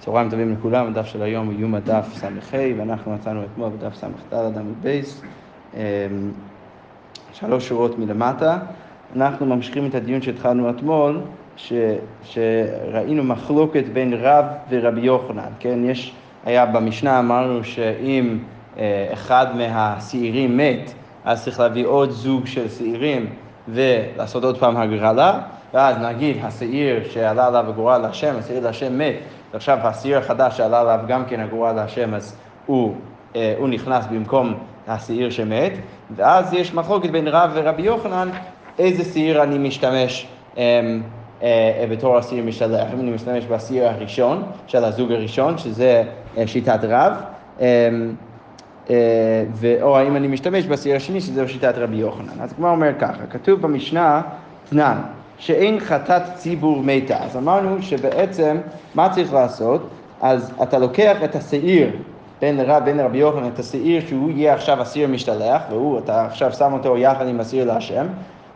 צהריים טובים לכולם, הדף של היום הוא יומא דף ס"ה, ואנחנו מצאנו אתמול בדף ס"ד עמוד בייס, אמ, שלוש שורות מלמטה. אנחנו ממשיכים את הדיון שהתחלנו אתמול, ש, שראינו מחלוקת בין רב ורבי יוחנן, כן? יש, היה במשנה אמרנו שאם אה, אחד מהשעירים מת, אז צריך להביא עוד זוג של שעירים ולעשות עוד פעם הגרלה, ואז נגיד השעיר שעלה עליו הגורל להשם, השעיר להשם מת, ועכשיו השעיר החדש שעלה עליו גם כן הגורל להשם, אז הוא, אה, הוא נכנס במקום השעיר שמת, ואז יש מחלוקת בין רב ורבי יוחנן, איזה שעיר אני משתמש אה, אה, בתור השעיר משתלח, אם אני משתמש בשעיר הראשון של הזוג הראשון, שזה אה, שיטת רב, אה, אה, או האם אני משתמש בשעיר השני, שזה שיטת רבי יוחנן. אז כמו אומר ככה, כתוב במשנה, תנן, שאין חטאת ציבור מתה. אז אמרנו שבעצם, מה צריך לעשות? אז אתה לוקח את השעיר בין רב, בין רבי יוחנן, את השעיר שהוא יהיה עכשיו השעיר משתלח, והוא, אתה עכשיו שם אותו יחד עם השעיר להשם,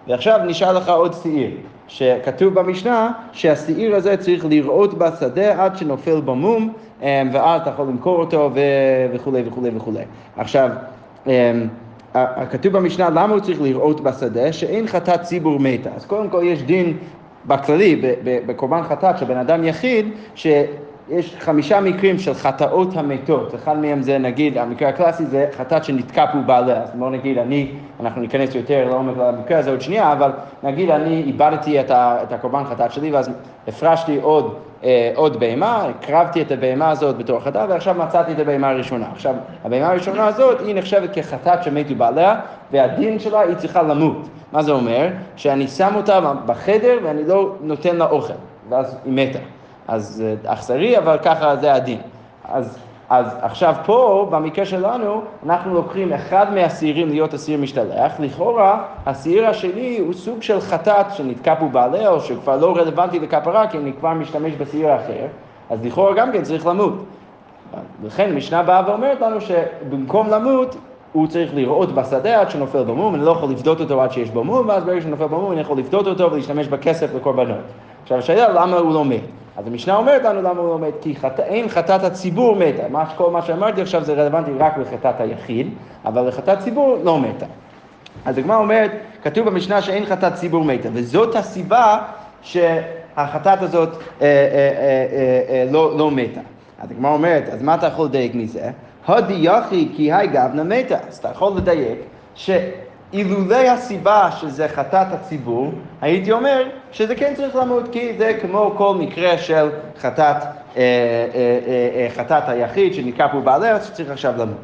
ועכשיו נשאר לך עוד שעיר, שכתוב במשנה שהשעיר הזה צריך לראות בשדה עד שנופל במום, אה, ואז אתה יכול למכור אותו וכולי וכולי וכולי. עכשיו, אה, כתוב במשנה למה הוא צריך לראות בשדה, שאין חטאת ציבור מתה. אז קודם כל יש דין בכללי, בקורבן חטאת של בן אדם יחיד, שיש חמישה מקרים של חטאות המתות. אחד מהם זה נגיד, המקרה הקלאסי זה חטאת שנתקע פה בעליה. אז בואו נגיד אני, אנחנו ניכנס יותר לעומק למקרה הזה עוד שנייה, אבל נגיד אני איבדתי את, את הקורבן חטאת שלי ואז הפרשתי עוד עוד בהמה, הקרבתי את הבהמה הזאת בתור חטאת, ועכשיו מצאתי את הבהמה הראשונה. עכשיו, הבהמה הראשונה הזאת היא נחשבת כחטאת שמתו בעליה, והדין שלה היא צריכה למות. מה זה אומר? שאני שם אותה בחדר ואני לא נותן לה אוכל, ואז היא מתה. אז אה, אכזרי, אבל ככה זה הדין. אז אז עכשיו פה, במקרה שלנו, אנחנו לוקחים אחד מהשעירים להיות השעיר משתלח, לכאורה השעיר השני הוא סוג של חטאת שנתקע פה בעליה, או שכבר לא רלוונטי לכפרה, כי אני כבר משתמש בשעיר אחר, אז לכאורה גם כן צריך למות. לכן משנה באה ואומרת לנו שבמקום למות, הוא צריך לראות בשדה עד שנופל במום, אני לא יכול לפדות אותו עד שיש בו מום, ואז ברגע שנופל במום אני יכול לפדות אותו ולהשתמש בכסף לקורבנות. עכשיו השאלה למה הוא לא מת? אז המשנה אומרת לנו למה הוא לא מת, כי חט... אין חטאת הציבור מתה. מה, כל מה שאמרתי עכשיו זה רלוונטי רק לחטאת היחיד, אבל לחטאת ציבור לא מתה. אז הגמרא אומרת, כתוב במשנה שאין חטאת ציבור מתה, וזאת הסיבה שהחטאת הזאת אה, אה, אה, אה, לא, לא מתה. אז הגמרא אומרת, אז מה אתה יכול לדייק מזה? הודי יחי כי היי גבנה מתה. אז אתה יכול לדייק ש... אילולא הסיבה שזה חטאת הציבור, הייתי אומר שזה כן צריך למות, כי זה כמו כל מקרה של חטאת, אה, אה, אה, חטאת היחיד שנקרא פה בעליה, שצריך עכשיו למות.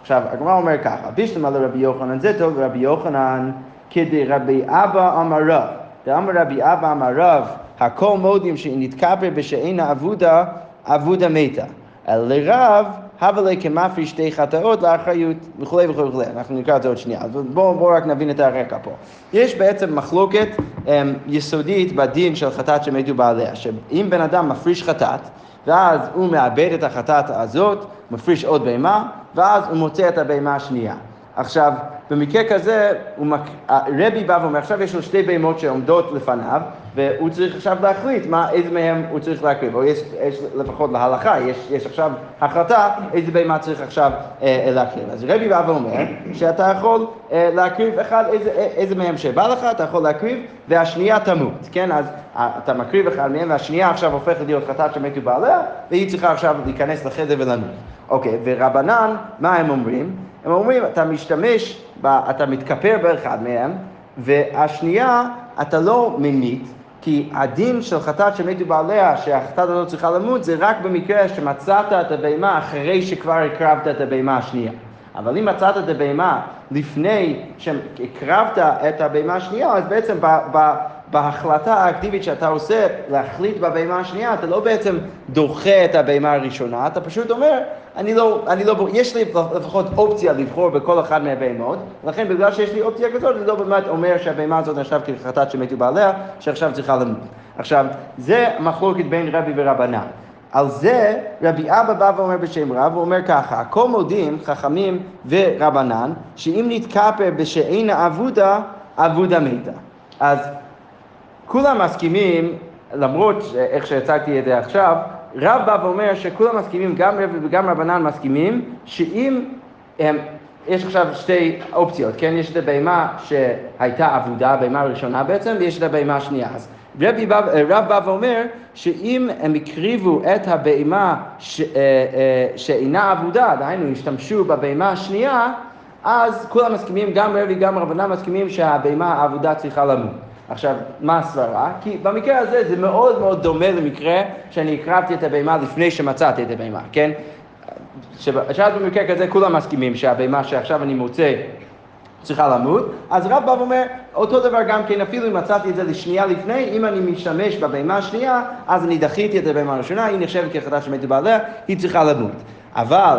עכשיו, הגמרא אומר ככה, בישלמה לרבי יוחנן זה טוב, רבי יוחנן כדרבי אבא אמר רב. דאמר רבי אבא אמר רב, הכל מודים שנתכפר בשאין העבודה, עבודה מתה. לרב הווה לי כמפריש שתי חטאות לאחריות וכולי וכולי וכולי. אנחנו נקרא את זה עוד שנייה. אז בואו בוא רק נבין את הרקע פה. יש בעצם מחלוקת um, יסודית בדין של חטאת שמתו בעליה, שאם בן אדם מפריש חטאת, ואז הוא מאבד את החטאת הזאת, מפריש עוד בהמה, ואז הוא מוצא את הבהמה השנייה. עכשיו, במקרה כזה, מק... רבי בא ואומר, עכשיו יש לו שתי בהמות שעומדות לפניו, והוא צריך עכשיו להחליט מה, איזה מהם הוא צריך להקריב, או יש, יש לפחות להלכה, יש, יש עכשיו החלטה איזה בהמה צריך עכשיו אה, אה להקריב. אז רבי בא ואומר שאתה יכול אה, להקריב אחד, איזה, איזה מהם שבא לך, אתה יכול להקריב, והשנייה תמות, כן? אז אה, אתה מקריב אחד מהם, והשנייה עכשיו הופכת להיות חטאת שמתו בעליה, והיא צריכה עכשיו להיכנס לחדר ולמות. אוקיי, ורבנן, מה הם אומרים? הם אומרים, אתה משתמש, ב, אתה מתכפר באחד מהם, והשנייה, אתה לא ממית, כי הדין של חטאת שמתו בעליה, שהחטאת הזאת צריכה למות, זה רק במקרה שמצאת את הבהמה אחרי שכבר הקרבת את הבהמה השנייה. אבל אם מצאת את הבהמה לפני שהקרבת את הבהמה השנייה, אז בעצם ב, ב, בהחלטה האקטיבית שאתה עושה להחליט בבהמה השנייה, אתה לא בעצם דוחה את הבהמה הראשונה, אתה פשוט אומר, אני לא, אני לא, יש לי לפחות אופציה לבחור בכל אחד מהבהמות, לכן בגלל שיש לי אופציה כזאת, אני לא באמת אומר שהבהמה הזאת נחשב כחטאת שמתו בעליה, שעכשיו צריכה למות. עכשיו, זה מחלוקת בין רבי ורבנן. על זה רבי אבא בא ואומר בשם רב, הוא אומר ככה, הכל מודים, חכמים ורבנן, שאם נתכפר בשאין אבודה, אבודה מתה. אז כולם מסכימים, למרות איך שהצגתי את זה עכשיו, רב בא ואומר שכולם מסכימים, גם רב וגם רבנן מסכימים, שאם הם, יש עכשיו שתי אופציות, כן? יש את הבהמה שהייתה אבודה, הבהמה הראשונה בעצם, ויש את הבהמה השנייה. אז רבי בא, רב בא ואומר שאם הם הקריבו את הבהמה ש, אה, אה, שאינה אבודה, דהיינו השתמשו בבהמה השנייה, אז כולם מסכימים, גם רבי גם רבנן מסכימים שהבהמה האבודה צריכה למות. עכשיו, מה הסברה? כי במקרה הזה זה מאוד מאוד דומה למקרה שאני הקרבתי את הבהמה לפני שמצאתי את הבהמה, כן? שאז במקרה כזה כולם מסכימים שהבהמה שעכשיו אני מוצא צריכה למות, אז רב בא ואומר, אותו דבר גם כן, אפילו אם מצאתי את זה לשנייה לפני, אם אני משתמש בבהמה השנייה, אז אני דחיתי את הבהמה הראשונה, היא נחשבת כחדש שמתו בעליה, היא צריכה למות. אבל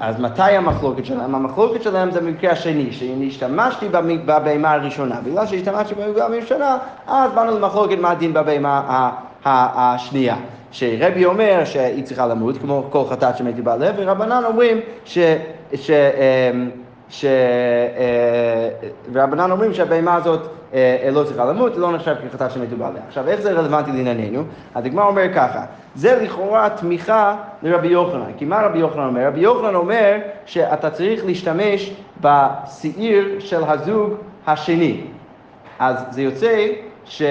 אז מתי המחלוקת שלהם? המחלוקת שלהם זה במקרה השני, שאני השתמשתי בבהמה הראשונה. בגלל שהשתמשתי בבהמה הראשונה, אז באנו למחלוקת מה הדין בבהמה השנייה. שרבי אומר שהיא צריכה למות, כמו כל חטאת שמתי בלב, ורבנן אומרים ש... ש אמ, ש... אה, ורבנן אומרים שהבהמה הזאת אה, לא צריכה למות, לא נחשב כחטאת שמתו בעליה. עכשיו, איך זה רלוונטי לענייננו? הגמרא אומר ככה, זה לכאורה תמיכה לרבי יוחנן. כי מה רבי יוחנן אומר? רבי יוחנן אומר שאתה צריך להשתמש בשעיר של הזוג השני. אז זה יוצא ש...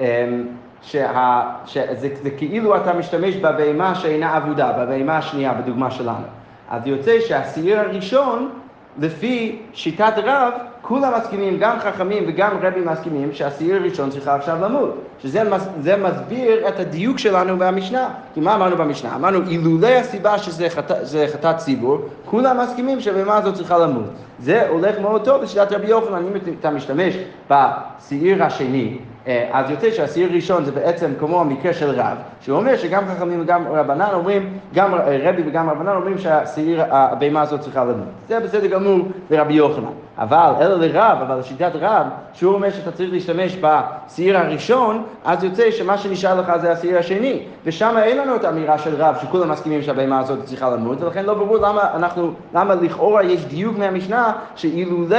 אמ, שה, שזה זה כאילו אתה משתמש בבהמה שאינה אבודה, בבהמה השנייה בדוגמה שלנו. אז יוצא שהשעיר הראשון לפי שיטת רב, כולם מסכימים, גם חכמים וגם רבי מסכימים שהשעיר הראשון צריכה עכשיו למות. שזה מסביר את הדיוק שלנו במשנה. כי מה אמרנו במשנה? אמרנו, אילולא הסיבה שזה חטאת ציבור, כולם מסכימים שהבהמה הזאת צריכה למות. זה הולך מאוד טוב בשיטת רבי יוחנן, אם אתה משתמש בשעיר השני, אז יוצא שהשעיר ראשון זה בעצם כמו המקרה של רב, שהוא אומר שגם חכמים וגם רבנן אומרים, גם רבי וגם רבנן אומרים שהשעיר, הבהמה הזאת צריכה למות. זה בסדר גמור לרבי יוחנן. אבל, אלא לרב, אבל לשיטת רב, שהוא אומר שאתה צריך להשתמש בשעיר הראשון, אז יוצא שמה שנשאר לך זה השעיר השני. ושם אין לנו את האמירה של רב, שכולם מסכימים שהבהמה הזאת צריכה למות, ולכן לא ברור למה אנחנו, למה לכאורה יש דיוק מהמשנה, שאילולא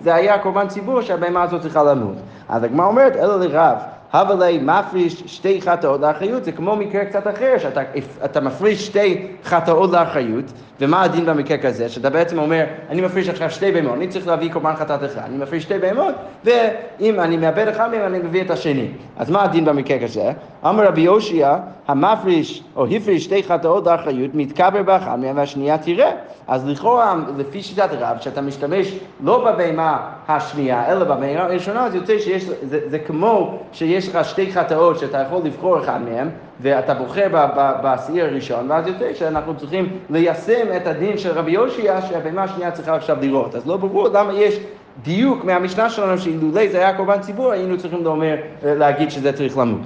זה היה קורבן ציבור שהבהמה הזאת צריכה למות. אז הגמרא אומרת, אלא לרב. הבלי מפריש שתי חטאות לאחריות, זה כמו מקרה קצת אחר, שאתה מפריש שתי חטאות לאחריות, ומה הדין במקרה כזה? שאתה בעצם אומר, אני מפריש עכשיו שתי בהמות, אני צריך להביא קורבן חטאת אחד, אני מפריש שתי בהמות, ואם אני מאבד אחד מהם, אני מביא את השני. אז מה הדין במקרה כזה? אמר רבי יושיע, המפריש או הפריש שתי חטאות לאחריות, מתקבר באחד מהם והשנייה תראה. אז לכאורה, לפי שיטת רב, שאתה משתמש לא בבהמה השנייה, אלא בבהמה הראשונה, אז יוצא שיש, זה, זה כמו שיש לך שתי חטאות שאתה יכול לבחור אחד מהם, ואתה בוחר בשעיר הראשון, ואז יוצא שאנחנו צריכים ליישם את הדין של רבי יושיע, שהבהמה השנייה צריכה עכשיו לראות. אז לא ברור למה יש דיוק מהמשנה שלנו, שאילולא זה היה קורבן ציבור, היינו צריכים לומר, להגיד שזה צריך למות.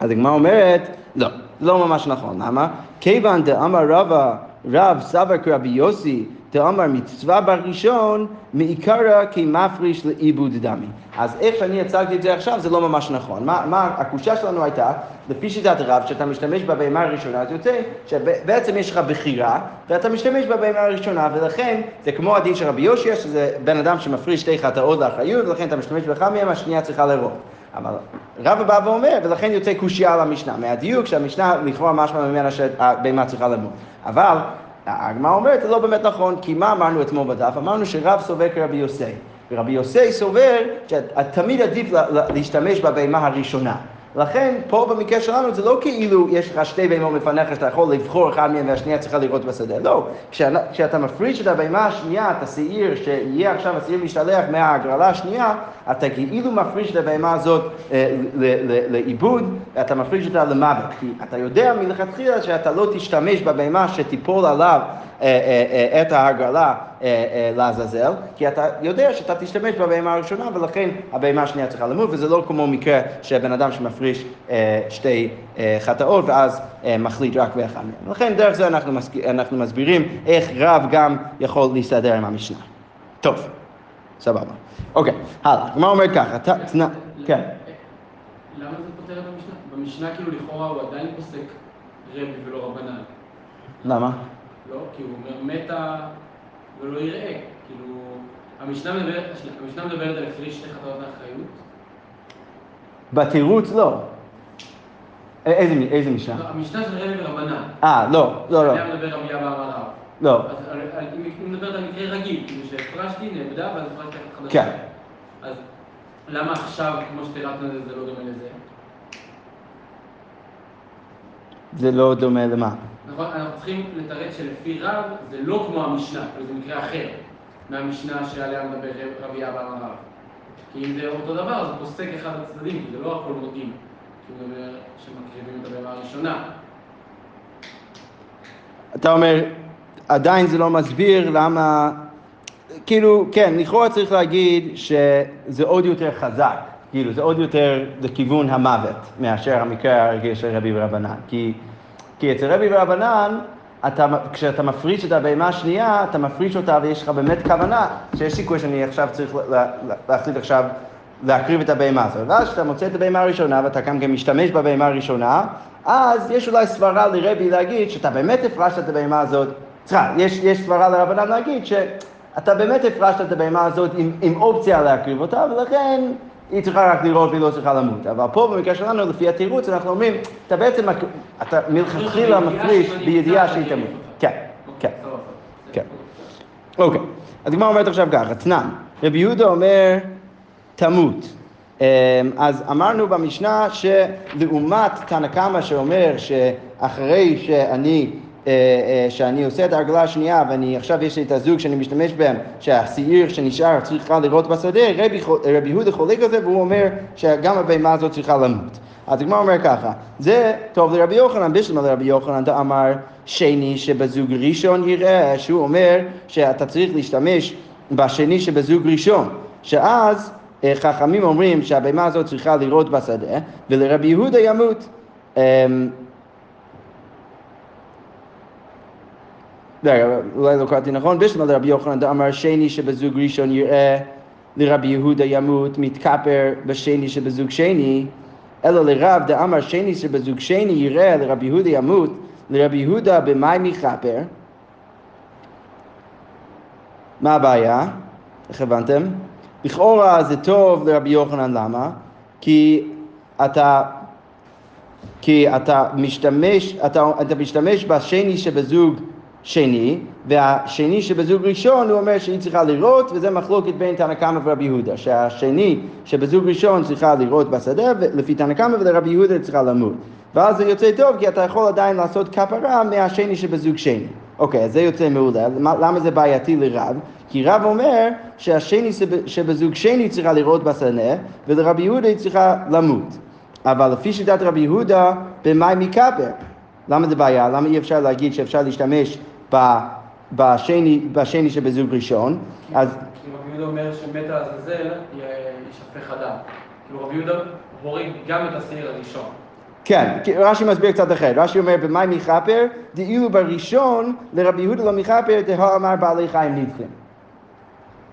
אז הגמרא אומרת, לא, לא ממש נכון. למה? כיוון דאמר רבא, רב סבר כרבי יוסי, דאמר מצווה בראשון, מעיקרא כמפריש לעיבוד דמי. אז איך שאני הצגתי את זה עכשיו זה לא ממש נכון. מה, מה הקושה שלנו הייתה, לפי שיטת רב, שאתה משתמש בבהמה הראשונה, אז יוצא שבעצם יש לך בחירה, ואתה משתמש בבהמה הראשונה, ולכן זה כמו הדין של רבי יושיע, שזה בן אדם שמפריש שתי חטאות לאחריות, ולכן אתה משתמש באחד מהם, השנייה צריכה לראות. אבל רבא בא ואומר, ולכן יוצא קושייה על המשנה, מהדיוק שהמשנה לכאורה משמע ממנה שהבהמה צריכה למות. אבל הגמרא אומרת, זה לא באמת נכון, כי מה אמרנו אתמול בדף? אמרנו שרב סובר כרבי יוסי. ורבי יוסי סובר שתמיד עדיף להשתמש בבהמה הראשונה. לכן, פה במקרה שלנו זה לא כאילו יש לך שתי בהמות מפניך שאתה יכול לבחור אחד מהם והשנייה צריכה לראות בשדה. לא, כשאתה, מפריש את הבהמה השנייה, את השעיר, שיהיה עכשיו השעיר משתלח מההגרלה השנייה, אתה כאילו מפריש את הבהמה הזאת אה, לעיבוד, אתה מפריש אותה למוות. כי אתה יודע מלכתחילה שאתה לא תשתמש בבהמה שתיפול עליו את ההגרלה לעזאזל, כי אתה יודע שאתה תשתמש בבהמה הראשונה ולכן הבהמה השנייה צריכה למות, וזה לא כמו מקרה שבן אדם שמפריש שתי חטאות ואז מחליט רק באחד מהם. לכן דרך זה אנחנו, אנחנו מסבירים איך רב גם יכול להסתדר עם המשנה. טוב, סבבה. אוקיי, הלאה. מה אומר ככה? כן. למה זה פותר את המשנה? במשנה כאילו לכאורה הוא עדיין פוסק רבי ולא רבנן. למה? לא, כי הוא אומר מתה ולא יראה. כאילו, המשנה מדברת, המשנה מדברת על הפריש שתי חטאות לאחריות? בתירוץ לא. איזה, איזה משנה? לא, המשנה של רבי ורבנן. אה, לא, לא, לא, היה מדבר רבי אבא אמר רב. לא. אז על- על- אם היא מדברת על מקרה רגיל, כאילו שהפרשתי, נאבדה, ואז הפרשתי אחת חדשה. כן. אז למה עכשיו, כמו שפירטנו את זה, זה לא דומה לזה? זה לא דומה למה? נכון, אנחנו צריכים לתרץ שלפי רב זה לא כמו המשנה, זה מקרה אחר מהמשנה שעליה מדבר רבי אבא אמר רב. כי אם זה אותו דבר, אז פוסק אחד הצדדים, כי זה לא הכל מודיעים. כי הוא אומר שמקריבים את הבהמה הראשונה. אתה אומר, עדיין זה לא מסביר למה, כאילו, כן, לכאורה צריך להגיד שזה עוד יותר חזק, כאילו, זה עוד יותר לכיוון המוות מאשר המקרה הרגיל של רבי ורבנן. כי, כי אצל רבי ורבנן, אתה, כשאתה מפריש את הבהמה השנייה, אתה מפריש אותה ויש לך באמת כוונה שיש סיכוי שאני עכשיו צריך לה, לה, להחליט עכשיו להקריב את הבהמה הזאת. ואז כשאתה מוצא את הבהמה הראשונה ואתה גם כן משתמש בבהמה הראשונה, אז יש אולי סברה לרבי להגיד שאתה באמת הפרשת את הבהמה הזאת, סליחה, יש, יש סברה לרבנן להגיד שאתה באמת הפרשת את הבהמה הזאת עם, עם אופציה להקריב אותה, ולכן היא צריכה רק לראות והיא לא צריכה למות. אבל פה במקרה שלנו, לפי התירוץ, אנחנו אומרים, אתה בעצם, אתה מלכתחילה מפריש בידיעה שהיא תמות. כן, כן. סבבה. כן. אוקיי, אז הגמרא אומרת עכשיו ככה, תנן, רבי יהודה אומר, תמות. אמ, אז אמרנו במשנה שלעומת תנא קמא שאומר שאחרי שאני, שאני עושה את ההרגלה השנייה ואני עכשיו יש לי את הזוג שאני משתמש בהם, שהשעיר שנשאר צריכה לראות בשדה, רבי, רבי יהודה חולק על זה והוא אומר שגם הבהמה הזאת צריכה למות. אז הגמרא אומר ככה, זה טוב לרבי יוחנן, בשלמה לרבי יוחנן, דאמר שני שבזוג ראשון יראה, שהוא אומר שאתה צריך להשתמש בשני שבזוג ראשון, שאז אה, חכמים אומרים שהבהמה הזאת צריכה לראות בשדה, ולרבי יהודה ימות. אמ, רגע, אולי לא קראתי נכון, בשלמה לרבי יוחנן דאמר שני שבזוג ראשון יראה, לרבי יהודה ימות, מתכפר בשני שבזוג שני, אלא לרב דאמר שני שבזוג שני יראה, לרבי יהודה ימות, לרבי יהודה במאי מכפר. מה הבעיה? איך הבנתם? לכאורה זה טוב לרבי יוחנן, למה? כי אתה, כי אתה משתמש, אתה, אתה משתמש בשני שבזוג שני, והשני שבזוג ראשון הוא אומר שהיא צריכה לראות, וזה מחלוקת בין תנא קמא ורבי יהודה, שהשני שבזוג ראשון צריכה לראות בשדה, ולפי תנא קמא ולרבי יהודה צריכה למות. ואז זה יוצא טוב, כי אתה יכול עדיין לעשות כפרה מהשני שבזוג שני. אוקיי, אז זה יוצא מעולה. למה, זה בעייתי לרב? כי רב אומר שהשני שב- שבזוג שני צריכה לראות בשדה, ולרבי יהודה היא צריכה למות. אבל לפי שיטת רבי יהודה, במאי מכפר. למה זה בעיה? למה אי אפשר להגיד שאפשר להשתמש בשני, בשני שבזוג ראשון? אז כי רבי יהודה אומר שמת העזאזל יישפך הדם. כאילו רבי יהודה הוריד גם את השעיר הראשון. כן, רש"י מסביר קצת אחרת. רש"י אומר, במאי מכפר, דאילו בראשון לרבי יהודה לא מכפר, דהא אמר בעלי חיים נדחים.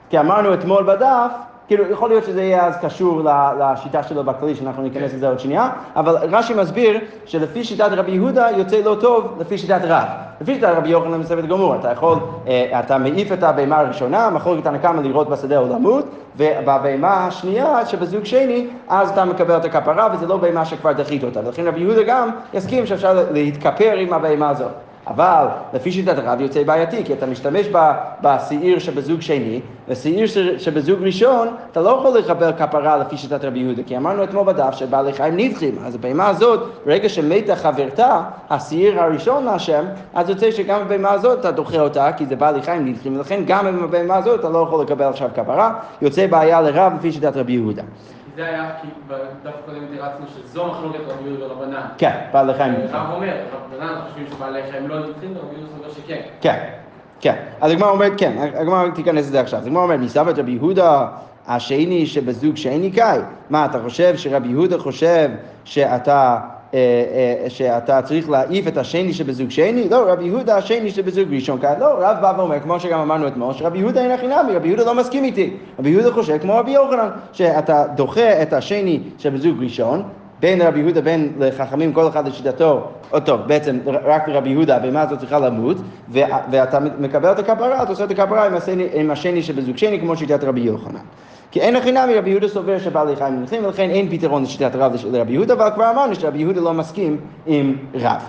כי אמרנו אתמול בדף, כאילו, יכול להיות שזה יהיה אז קשור לשיטה שלו בכללי, שאנחנו ניכנס לזה עוד שנייה, אבל רש"י מסביר שלפי שיטת רבי יהודה יוצא לא טוב לפי שיטת רב. לפי שיטת רבי יוחנן מספר גמור, אתה יכול, אה, אתה מעיף את הבהמה הראשונה, מחלוקת הנקמה לראות בשדה או למות, ובבהמה השנייה שבזוג שני, אז אתה מקבל את הכפרה, וזה לא בהמה שכבר דחית אותה. ולכן רבי יהודה גם יסכים שאפשר להתכפר עם הבהמה הזאת. אבל לפי שיטת הרב יוצא בעייתי, כי אתה משתמש בשעיר שבזוג שני, ושעיר שבזוג ראשון, אתה לא יכול לקבל כפרה לפי שיטת רבי יהודה, כי אמרנו אתמול בדף שבעלי חיים נדחים, אז הבהמה הזאת, ברגע שמתה חברתה, השעיר הראשון מהשם, אז יוצא שגם הבהמה הזאת אתה דוחה אותה, כי זה בעלי חיים נדחים, ולכן גם עם הבהמה הזאת אתה לא יכול לקבל עכשיו כפרה, יוצא בעיה לרב לפי שיטת רבי יהודה. זה היה, כי בדף הקודם תירצנו שזו מחלוקת רבי יהודה ורבנן. כן, בעלי חיים נדחים. רב אומר, רבנן חושבים שבעלי חיים לא נדחים, ורבי יהודה אומר שכן. כן, כן. אז הגמרא אומרת, כן, הגמרא תיכנס לזה עכשיו. אז הגמרא אומרת, מסבת רבי יהודה השני שבזוג שני קאי. מה, אתה חושב שרבי יהודה חושב שאתה... אה, אה, שאתה צריך להעיף את השני שבזוג שני? לא, רבי יהודה השני שבזוג ראשון כאן. לא, רב בא ואומר, כמו שגם אמרנו אתמול, שרבי יהודה אין הכי נמי, רבי יהודה לא מסכים איתי. רבי יהודה חושב כמו רבי יוחנן, שאתה דוחה את השני שבזוג ראשון, בין רבי יהודה בין לחכמים, כל אחד לשיטתו, או טוב, בעצם רק לרבי יהודה, הבהמה הזאת צריכה למות, ואתה מקבל את הכפרה, אתה עושה את הכפרה עם השני, עם השני שבזוג שני, כמו שיטת רבי יוחנן. כי אין הכי נמי רבי יהודה סובר שבעלי חיים מלכים, ולכן אין פתרון לשיטת רב לרבי יהודה, אבל כבר אמרנו שרבי יהודה לא מסכים עם רב.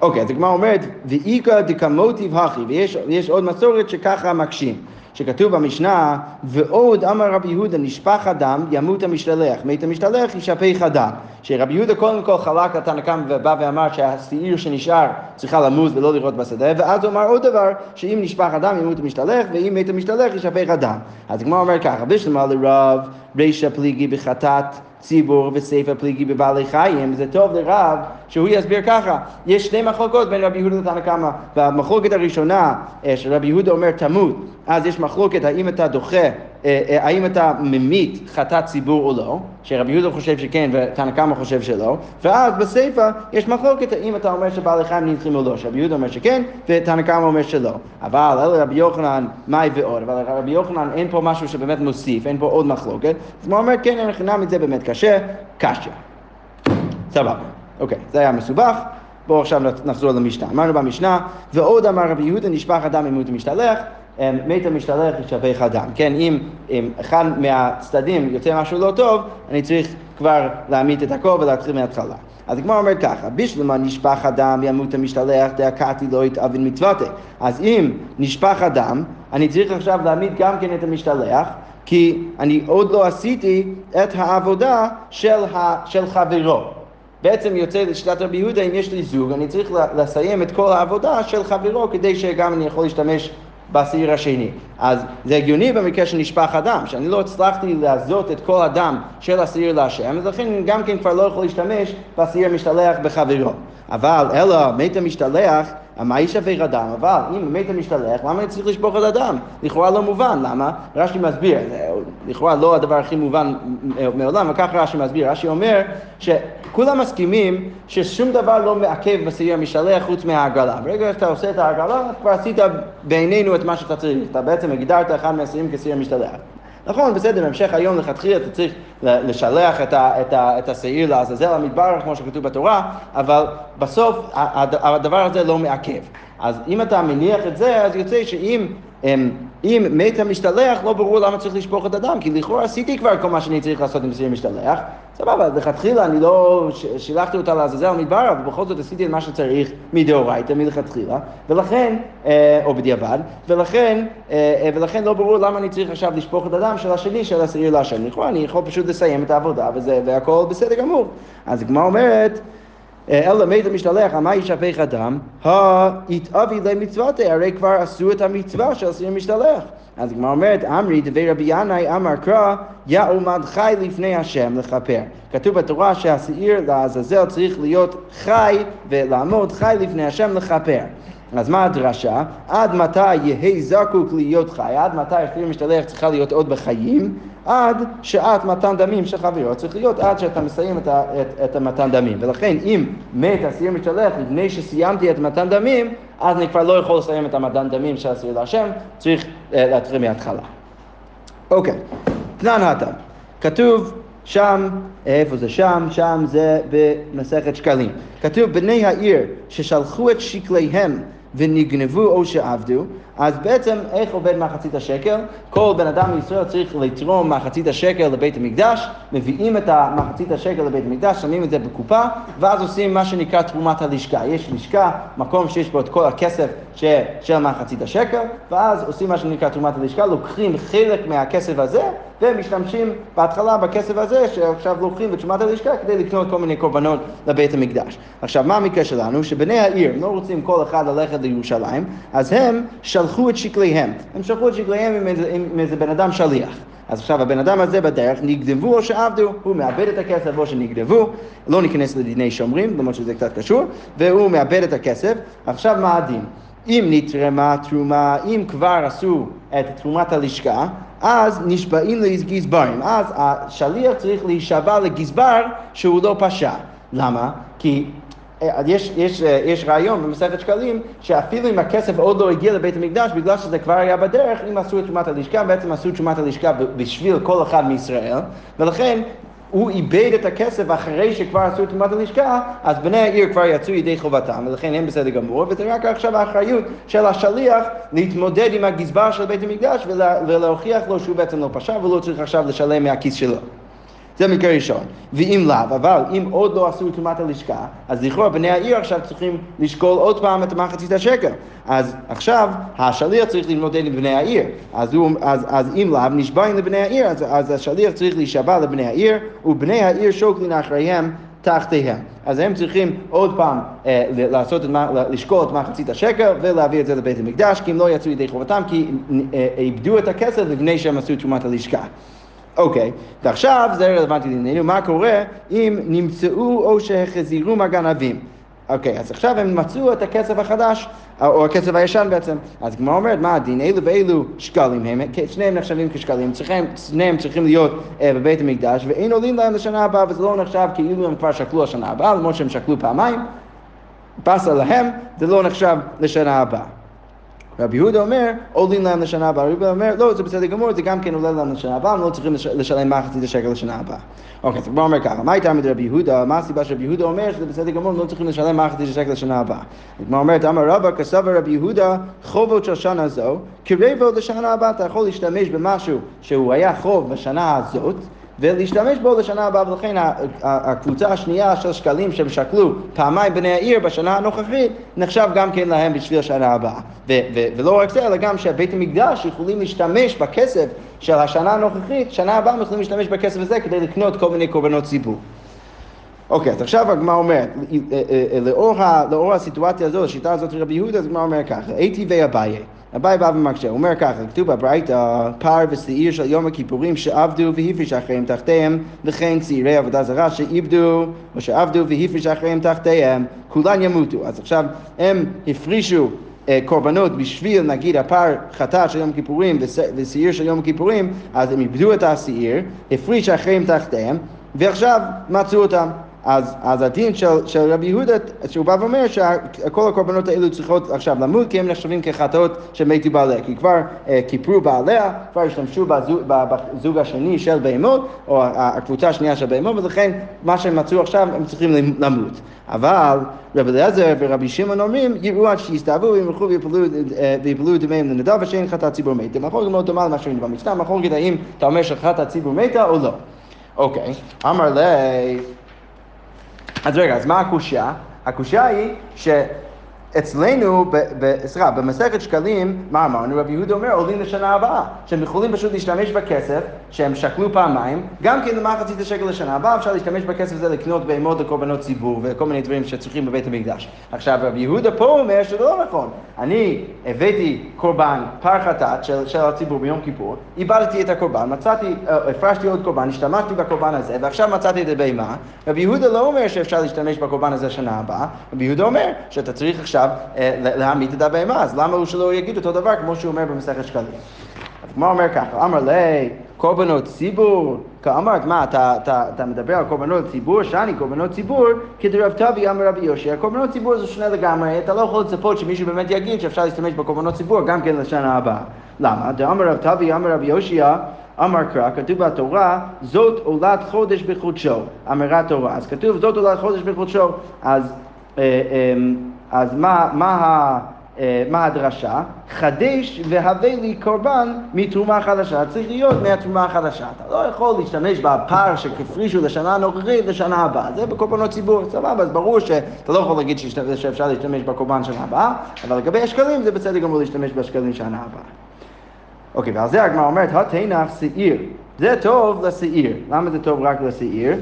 אוקיי, אז הגמרא אומרת, ואיכא דקמוטיב הכי, ויש עוד מסורת שככה מקשים. שכתוב במשנה, ועוד אמר רבי יהודה, נשפך הדם, ימות המשתלח, מת המשתלח, ישפך הדם. שרבי יהודה קודם כל חלק לתנא קמא ובא ואמר שהשעיר שנשאר צריכה למות ולא לראות בשדה, ואז הוא אמר עוד דבר, שאם נשפך הדם ימות המשתלח, ואם מת המשתלח ישפך הדם. אז הגמרא אומר ככה, בשלמה לרב, רישא פליגי בחטאת ציבור וספר פליגי בבעלי חיים, זה טוב לרב שהוא יסביר ככה, יש שתי מחלוקות בין רבי יהודה לתנא קמא, והמחלוקת הראשונה אה, שרבי יהודה אומר תמות, אז יש מחלוקת האם אתה דוחה, האם אתה ממית חטאת ציבור או לא, שרבי יהודה חושב שכן ותנא קמא חושב שלא, ואז בסיפא יש מחלוקת האם אתה אומר שבעלי חיים נדחים או לא, שרבי יהודה אומר שכן ותנא קמא אומר שלא, אבל אלה רבי יוחנן מאי ועוד, אבל רבי יוחנן אין פה משהו שבאמת מוסיף, אין פה עוד מחלוקת, אז הוא אומר כן, אין חינם את זה באמת קשה, קשה. סבבה. אוקיי, זה היה מסובך. בואו עכשיו נחזור למשנה. אמרנו במשנה, ועוד אמר רבי יהודה, נשפך אדם ימות המשתלח, מת המשתלח ישפך אדם. כן, אם, אם אחד מהצדדים יוצא משהו לא טוב, אני צריך כבר להעמיד את הכל ולהתחיל מההתחלה. אז הגמרא אומרת ככה, בשלמה נשפך אדם ימות המשתלח דאקתי לא יתאבין מצוותי. אז אם נשפך אדם, אני צריך עכשיו להעמיד גם כן את המשתלח, כי אני עוד לא עשיתי את העבודה של, ה, של חברו. בעצם יוצא לשיטת רבי יהודה, אם יש לי זוג, אני צריך לסיים את כל העבודה של חברו כדי שגם אני יכול להשתמש בשעיר השני. אז זה הגיוני במקרה שנשפך הדם, שאני לא הצלחתי לעזות את כל הדם של השעיר להשם, אז לכן גם כן כבר לא יכול להשתמש בשעיר המשתלח בחברו. אבל אלא מת המשתלח מה ישפך הדם? אבל אם מת המשתלח, למה אני צריך לשפוך את הדם? לכאורה לא מובן, למה? רש"י מסביר, לכאורה לא הדבר הכי מובן מעולם, וכך רש"י מסביר, רש"י אומר שכולם מסכימים ששום דבר לא מעכב בשעיר המשתלח חוץ מההגרלה. ברגע שאתה עושה את ההגרלה, כבר עשית בעינינו את מה שאתה צריך, אתה בעצם הגדרת אחד מהשעירים כשעיר המשתלח. נכון, בסדר, בהמשך היום לכתחילה אתה צריך לשלח את, ה, את, ה, את השעיר לעזאזל המדבר, כמו שכתוב בתורה, אבל בסוף הדבר הזה לא מעכב. אז אם אתה מניח את זה, אז יוצא שאם אמ, אם מת המשתלח, לא ברור למה צריך לשפוך את הדם, כי לכאורה עשיתי כבר כל מה שאני צריך לעשות עם שעיר משתלח. סבבה, לכתחילה אני לא שלחתי אותה לעזאזל המדבר, אבל בכל זאת עשיתי את מה שצריך מדאורייתא, מלכתחילה, ולכן, אה, או בדיעבד, ולכן, אה, ולכן לא ברור למה אני צריך עכשיו לשפוך את הדם של השני, של השעיר להשם. לכאורה אני יכול פשוט לסיים את העבודה, וזה, והכל בסדר גמור. אז הגמרא אומרת, אלא מת המשתלח, מה ישפך הדם? התאבי למצוותי, הרי כבר עשו את המצווה של שעיר משתלח. אז הגמרא אומרת, אמרי דבי רבי ינאי אמר קרא, יעומד חי לפני השם לכפר. כתוב בתורה שהשעיר לעזאזל צריך להיות חי ולעמוד חי לפני השם לכפר. אז מה הדרשה? עד מתי יהא זקוק להיות חי? עד מתי השעיר משתלח צריכה להיות עוד בחיים? עד שעת מתן דמים של חברו, צריך להיות עד שאתה מסיים את, את, את המתן דמים. ולכן אם מת אסיר משתלח לפני שסיימתי את מתן דמים, אז אני כבר לא יכול לסיים את המתן דמים של אסיר להשם, צריך uh, להתחיל מההתחלה. אוקיי, תנן הטם, כתוב שם, איפה זה שם? שם זה במסכת שקלים. כתוב בני העיר ששלחו את שקליהם ונגנבו או שעבדו, אז בעצם איך עובד מחצית השקל? כל בן אדם בישראל צריך לתרום מחצית השקל לבית המקדש, מביאים את המחצית השקל לבית המקדש, שמים את זה בקופה, ואז עושים מה שנקרא תרומת הלשכה. יש לשכה, מקום שיש בו את כל הכסף ש, של מחצית השקל, ואז עושים מה שנקרא תרומת הלשכה, לוקחים חלק מהכסף הזה, ומשתמשים בהתחלה בכסף הזה, שעכשיו לוקחים בתרומת הלשכה, כדי לקנות כל מיני קורבנות לבית המקדש. עכשיו, מה המקרה שלנו? שבני העיר לא רוצים כל אחד ללכת לירושלים, אז הם של... שלחו את שקליהם. הם שלחו את שקליהם עם איזה, עם איזה בן אדם שליח. אז עכשיו הבן אדם הזה בדרך, נגדבו או שעבדו, הוא מאבד את הכסף או שנגדבו, לא ניכנס לדיני שומרים, למרות שזה קצת קשור, והוא מאבד את הכסף. עכשיו מה הדין? אם נתרמה תרומה, אם כבר עשו את תרומת הלשכה, אז נשבעים לגזברים. אז השליח צריך להישבע לגזבר שהוא לא פשע. למה? כי אה, יש, יש, אה, יש רעיון במסכת שקלים שאפילו אם הכסף עוד לא הגיע לבית המקדש בגלל שזה כבר היה בדרך, אם עשו את תרומת הלשכה, בעצם עשו תרומת הלשכה בשביל כל אחד מישראל ולכן הוא איבד את הכסף אחרי שכבר עשו את תרומת הלשכה, אז בני העיר כבר יצאו ידי חובתם, ולכן הם בסדר גמור, וזה רק עכשיו האחריות של השליח להתמודד עם הגזבר של בית המקדש ולה, ולהוכיח לו שהוא בעצם לא פשע ולא צריך עכשיו לשלם מהכיס שלו. זה מקרה ראשון. ואם לאו, אבל אם עוד לא עשו את תרומת הלשכה, אז לכאורה בני העיר עכשיו צריכים לשקול עוד פעם את המחצית השקל. אז עכשיו השליח צריך להתמודד עם בני העיר. אז, הוא, אז, אז אם לאו נשבעים לבני העיר, אז, אז השליח צריך להישבע לבני העיר, ובני העיר שוקלין אחריהם תחתיהם. אז הם צריכים עוד פעם אה, לעשות את, לשקול את מחצית השקל ולהביא את זה לבית המקדש, כי הם לא יצאו ידי חובתם, כי אה, איבדו את הכסף לפני שהם עשו תרומת הלשכה. אוקיי, ועכשיו זה רלוונטי לענייננו, מה קורה אם נמצאו או שהחזירו מהגנבים. אוקיי, אז עכשיו הם מצאו את הכסף החדש, או הכסף הישן בעצם. אז הגמרא אומרת, מה הדין? אילו ואילו שקלים הם, שניהם נחשבים כשקלים, צריכים, שניהם צריכים להיות uh, בבית המקדש, ואין עולים להם לשנה הבאה, וזה לא נחשב כאילו הם כבר שקלו השנה הבאה, למרות שהם שקלו פעמיים, פסה להם, זה לא נחשב לשנה הבאה. רבי יהודה אומר, עולים להם לשנה הבאה. רבי יהודה אומר, לא, זה בסדר גמור, זה גם כן עולה להם לשנה הבאה, הם לא צריכים לשלם מחצית השקל לשנה הבאה. אוקיי, אז כבר אומר ככה, מה הייתה מרבי יהודה? מה הסיבה שרבי יהודה אומר שזה בסדר גמור, הם לא צריכים לשלם מחצית השקל לשנה הבאה. הגמרא אומרת, אמר רבא, כסבר רבי יהודה, חובות של שנה זו, קרבו לשנה הבאה, אתה יכול להשתמש במשהו שהוא היה חוב בשנה הזאת, ולהשתמש בו לשנה הבאה, ולכן הקבוצה השנייה של שקלים שהם שקלו פעמיים בני העיר בשנה הנוכחית, נחשב גם כן להם בשביל השנה הבאה. ולא רק זה, אלא גם שבית המקדש יכולים להשתמש בכסף של השנה הנוכחית, שנה הבאה הם יכולים להשתמש בכסף הזה כדי לקנות כל מיני קורבנות ציבור. אוקיי, אז עכשיו הגמרא אומרת, אה, אה, אה, לאור הסיטואציה הזאת, השיטה הזאת של רבי יהודה, אז הגמרא אומרת ככה, הייתי ואביי. אביי בא ומקשה, הוא אומר ככה, כתוב בברייתא, פר ושעיר של יום הכיפורים שעבדו והפריש אחריהם תחתיהם, וכן צעירי עבודה זרה שאיבדו או שעבדו והפריש אחריהם תחתיהם, כולן ימותו. אז עכשיו הם הפרישו אה, קורבנות בשביל נגיד הפר חטאת של יום כיפורים ושעיר של יום כיפורים, אז הם איבדו את השעיר, הפריש אחריהם תחתיהם, ועכשיו מצאו אותם. אז, אז הדין של, של רבי יהודה, שהוא בא ואומר שכל הקורבנות האלו צריכות עכשיו למות כי הם נחשבים כחטאות שמתו בעליה, כי כבר אה, כיפרו בעליה, כבר השתמשו בזוג, בזוג השני של בהמות, או הקבוצה השנייה של בהמות, ולכן מה שהם מצאו עכשיו הם צריכים למות. אבל רבי אליעזר ורבי שמעון אומרים, יראו עד שיסתעבו ויפלו אה, דמיהם לנדב ושאין חטאת ציבור מתה. מחלוקת מאוד דומה למה שראינו במשנה, מחלוקת האם אתה אומר שחטאת ציבור מתה או לא. אוקיי, אמר לי אז רגע, אז מה הקושייה? הקושייה היא ש... אצלנו, סליחה, במסכת שקלים, מה אמרנו? רבי יהודה אומר, עולים לשנה הבאה, שהם יכולים פשוט להשתמש בכסף, שהם שקלו פעמיים, גם כן למחצית השקל לשנה הבאה, אפשר להשתמש בכסף הזה לקנות בהמות לקורבנות ציבור וכל מיני דברים שצריכים בבית המקדש. עכשיו, רבי יהודה פה אומר שזה לא נכון. אני הבאתי קורבן פר חטאת של, של הציבור ביום כיפור, איבדתי את הקורבן, מצאתי, אה, הפרשתי עוד קורבן, השתמשתי בקורבן הזה, ועכשיו מצאתי את הבהמה. רבי יהודה לא אומר שאפשר להשתמש בקורבן הזה שנה הבאה, רבי יהודה אומר שאתה צריך עכשיו עכשיו אה, להמית את הבהמה, אז למה הוא שלא יגיד אותו דבר כמו שהוא אומר במסכת שקלים? כמו אומר ככה, אמר לי, קורבנות ציבור, אמרת, מה, אתה, אתה, אתה מדבר על קורבנות ציבור, שאני קורבנות ציבור, כדרב טבי אמר רבי יושע, קורבנות ציבור זה שונה לגמרי, אתה לא יכול לצפות שמישהו באמת יגיד שאפשר להשתמש בקורבנות ציבור גם כן לשנה הבאה. למה? דאמר רב טבי אמר רבי יושע, אמר קרא, כתוב בתורה, זאת עולת חודש בחודשו, אמרה תורה. אז כתוב זאת עולת חודש בחודשו, אז... אה, אה, אז מה, מה, אה, מה הדרשה? חדש והווה לי קורבן מתרומה חדשה. צריך להיות מהתרומה החדשה. אתה לא יכול להשתמש בפער שכפרישו לשנה הנוכחית לשנה הבאה. זה בקורבנות ציבור, סבבה, אז ברור שאתה לא יכול להגיד שאפשר להשתמש בקורבן שנה הבאה, אבל לגבי השקלים זה בסדר גמור להשתמש בשקלים שנה הבאה. אוקיי, ועל זה הגמרא אומרת, התנח שעיר. זה טוב לשעיר. למה זה טוב רק לשעיר?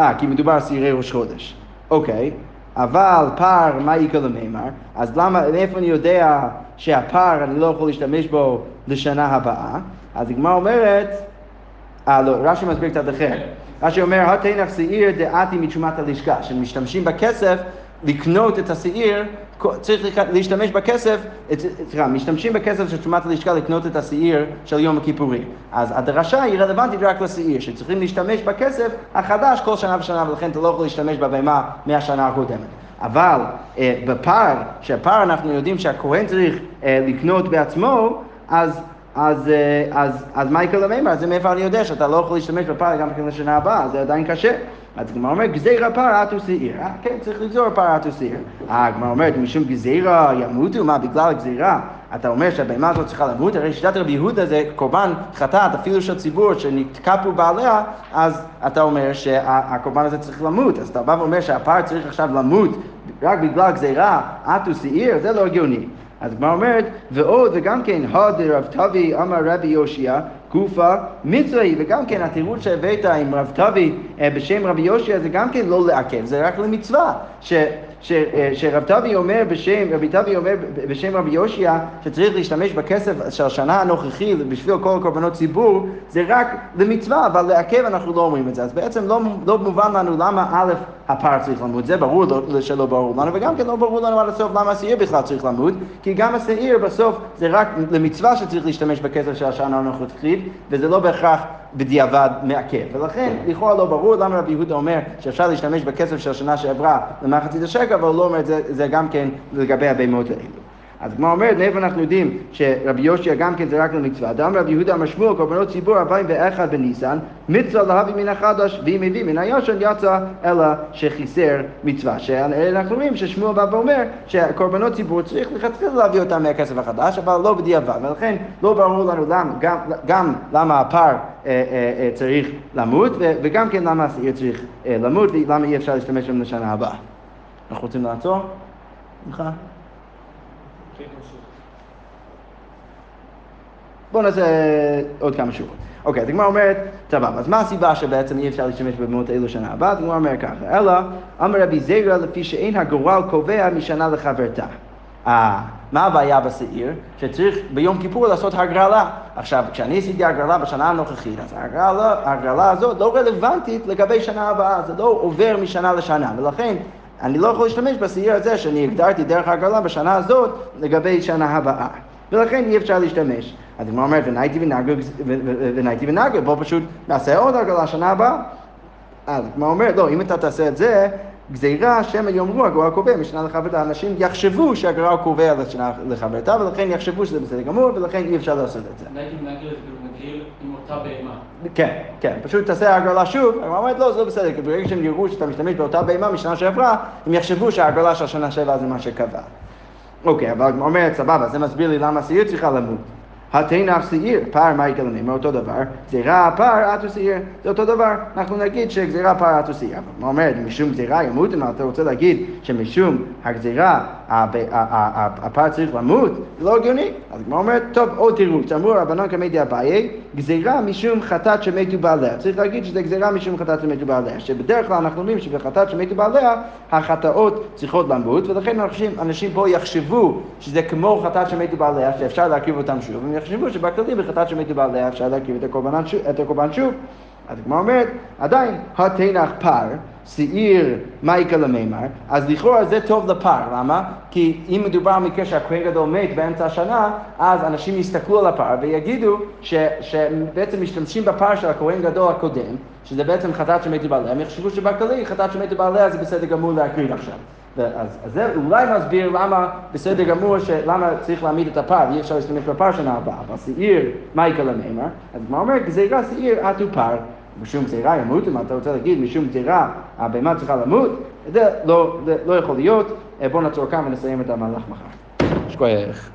אה, כי מדובר על שעירי ראש חודש. אוקיי, אבל פער, מה יקרה למימר? אז למה, מאיפה אני יודע שהפער, אני לא יכול להשתמש בו לשנה הבאה? אז הגמרא אומרת, אה לא, רש"י מסביר קצת אחר. רש"י אומר, התנח שעיר דעתי מתשומת הלשכה, שמשתמשים בכסף לקנות את השעיר, צריך להשתמש בכסף, סליחה, משתמשים בכסף של תשומת הלשכה לקנות את השעיר של יום הכיפורים. אז הדרשה היא רלוונטית רק לשעיר, שצריכים להשתמש בכסף החדש כל שנה ושנה, ולכן אתה לא יכול להשתמש בבהמה מהשנה הקודמת. אבל אה, בפר, שהפר אנחנו יודעים שהכהן צריך אה, לקנות בעצמו, אז אז, אה, אז, אז מה יקרה למימר? אז מאיפה אני יודע שאתה לא יכול להשתמש בפר גם כן לשנה הבאה, זה עדיין קשה. אז הגמרא אומרת, גזירה פר אטו שעיר. אה, כן, צריך לגזור פר אטו שעיר. אה, הגמרא אומרת, משום גזירה ימותו, מה, בגלל הגזירה? אתה אומר שהבהמה הזאת צריכה למות, הרי שיטת רבי יהודה זה קורבן חטאת, אפילו של ציבור שנתקע פה בעליה, אז אתה אומר שהקורבן הזה צריך למות. אז אתה בא ואומר שהפר צריך עכשיו למות רק בגלל גזירה, אטו שעיר, זה לא הגיוני. אז הגמרא אומרת, ועוד, וגם כן, הוד רב טבי אמר רבי יושיע, גופה מצרי, וגם כן התירוץ שהבאת עם רב טבי אה, בשם רבי יושיע זה גם כן לא לעכב, זה רק למצווה. ש, ש, אה, שרב טבי אומר בשם, רבי טבי אומר בשם רבי יושיע שצריך להשתמש בכסף של השנה הנוכחי בשביל כל קורבנות ציבור, זה רק למצווה, אבל לעכב אנחנו לא אומרים את זה. אז בעצם לא, לא מובן לנו למה א', הפר צריך למות, זה ברור לא, שלא ברור לנו, וגם כן לא ברור לנו עד הסוף למה השעיר בכלל צריך למות, כי גם השעיר בסוף זה רק למצווה שצריך להשתמש בכסף של השנה הנוכחית, וזה לא בהכרח בדיעבד מעכב. ולכן, לכאורה לא ברור למה רבי יהודה אומר שאפשר להשתמש בכסף של השנה שעברה למחצית השקל, אבל הוא לא אומר את זה, זה גם כן לגבי הבהמות האלו. אז כמו אומרת, מאיפה אנחנו יודעים שרבי יושיע גם כן זה רק למצווה? דם רבי יהודה שמואל, קורבנות ציבור ארבעים ואחד בניסן, מצווה להביא מן החדש, ואם הביא מן הישן יצא אלא שחיסר מצווה. שאנחנו רואים ששמואל בא ואומר שקורבנות ציבור צריך לכתחילה להביא אותם מהכסף החדש, אבל לא בדיעבד, ולכן לא ברור לנו למה, גם, גם למה הפר אה, אה, אה, צריך למות, וגם כן למה השעיר צריך למות, ולמה אי אפשר להשתמש בהם לשנה הבאה. אנחנו רוצים לעצור? נכון? בואו נעשה עוד כמה שורות. אוקיי, אז הגמרא אומרת, טוב, אז מה הסיבה שבעצם אי אפשר להשתמש בבמות אלו שנה הבאה? אז הגמרא אומרת ככה, אלא אמר רבי זירא לפי שאין הגורל קובע משנה לחברתה. אה, מה הבעיה בשעיר? שצריך ביום כיפור לעשות הגרלה. עכשיו, כשאני עשיתי הגרלה בשנה הנוכחית, אז ההגרלה, ההגרלה הזאת לא רלוונטית לגבי שנה הבאה, זה לא עובר משנה לשנה, ולכן אני לא יכול להשתמש בשעיר הזה שאני הגדרתי דרך ההגרלה בשנה הזאת לגבי שנה הבאה. ולכן אי אפשר להשתמש. אז הגמרא אומרת, ונייתי ונייתי ונגר, בוא פשוט נעשה עוד הגרלה שנה הבאה. אז הגמרא אומרת, לא, אם אתה תעשה את זה, גזירה שמא יאמרו הגורל קובע משנה לחברתה, אנשים יחשבו שהגורל קובע לשנה לחברתה, ולכן יחשבו שזה בסדר גמור, ולכן אי אפשר לעשות את זה. נייתי ונגר זה כאילו מגעיל עם אותה בהמה. כן, כן, פשוט תעשה הגרלה שוב, הגמרא אומרת לא, זה לא בסדר, כי ברגע שהם יראו שאתה משתמש באותה בהמה משנה שעברה, הם יחשבו שההגרלה של השנה שעברה זה מה שקבע. אוקיי, אבל הגמרא אומרת, סבבה, זה מסביר לי למה השעיר צריכה למות. התנף שעיר, פר מה יקרה למימר, אותו דבר, גזירה פר אטו שעיר, זה אותו דבר, אנחנו נגיד שגזירה פר אטו שעיר, אבל מה אומרת, משום גזירה ימות, אם אתה רוצה להגיד שמשום הגזירה הפר צריך למות, זה לא הגיוני, אז הגמרא אומרת, טוב, עוד תירוץ, אמרו רבנן קמא אביי, גזירה משום חטאת שמתו בעליה, צריך להגיד שזה גזירה משום חטאת שמתו בעליה, שבדרך כלל אנחנו אומרים שבחטאת שמתו בעליה, החטאות צריכות למות, ולכן אנשים, אנשים פה יחשבו שזה כמו חטאת שמתו בעליה, שאפשר להקריב אותם שוב, הם יחשבו שבכללי בחטאת שמתו בעליה אפשר להקריב את הקורבן שוב. אז הגמרא אומרת, עדיין, התנח פר, שעיר מייקה למימר, אז לכאורה זה טוב לפר, למה? כי אם מדובר על מקרה שהכהן גדול מת באמצע השנה, אז אנשים יסתכלו על הפר ויגידו ש, שבעצם משתמשים בפר של הכהן גדול הקודם, שזה בעצם חטאת שמתו בעליה, הם יחשבו שבכללי חטאת שמתו בעליה זה בסדר גמור להקריב עכשיו. אז, אז זה אולי מסביר למה בסדר גמור, למה צריך להעמיד את הפר, אי אפשר להשתמש בפר שנה הבאה, אבל שעיר מייקה למימר, אז מה אומר? גזירה שעיר עטו פר. משום גזירה ימות, אם אתה רוצה להגיד משום גזירה הבהמה צריכה למות, זה לא, לא יכול להיות. בואו נעצור כאן ונסיים את המהלך מחר. שכוייך.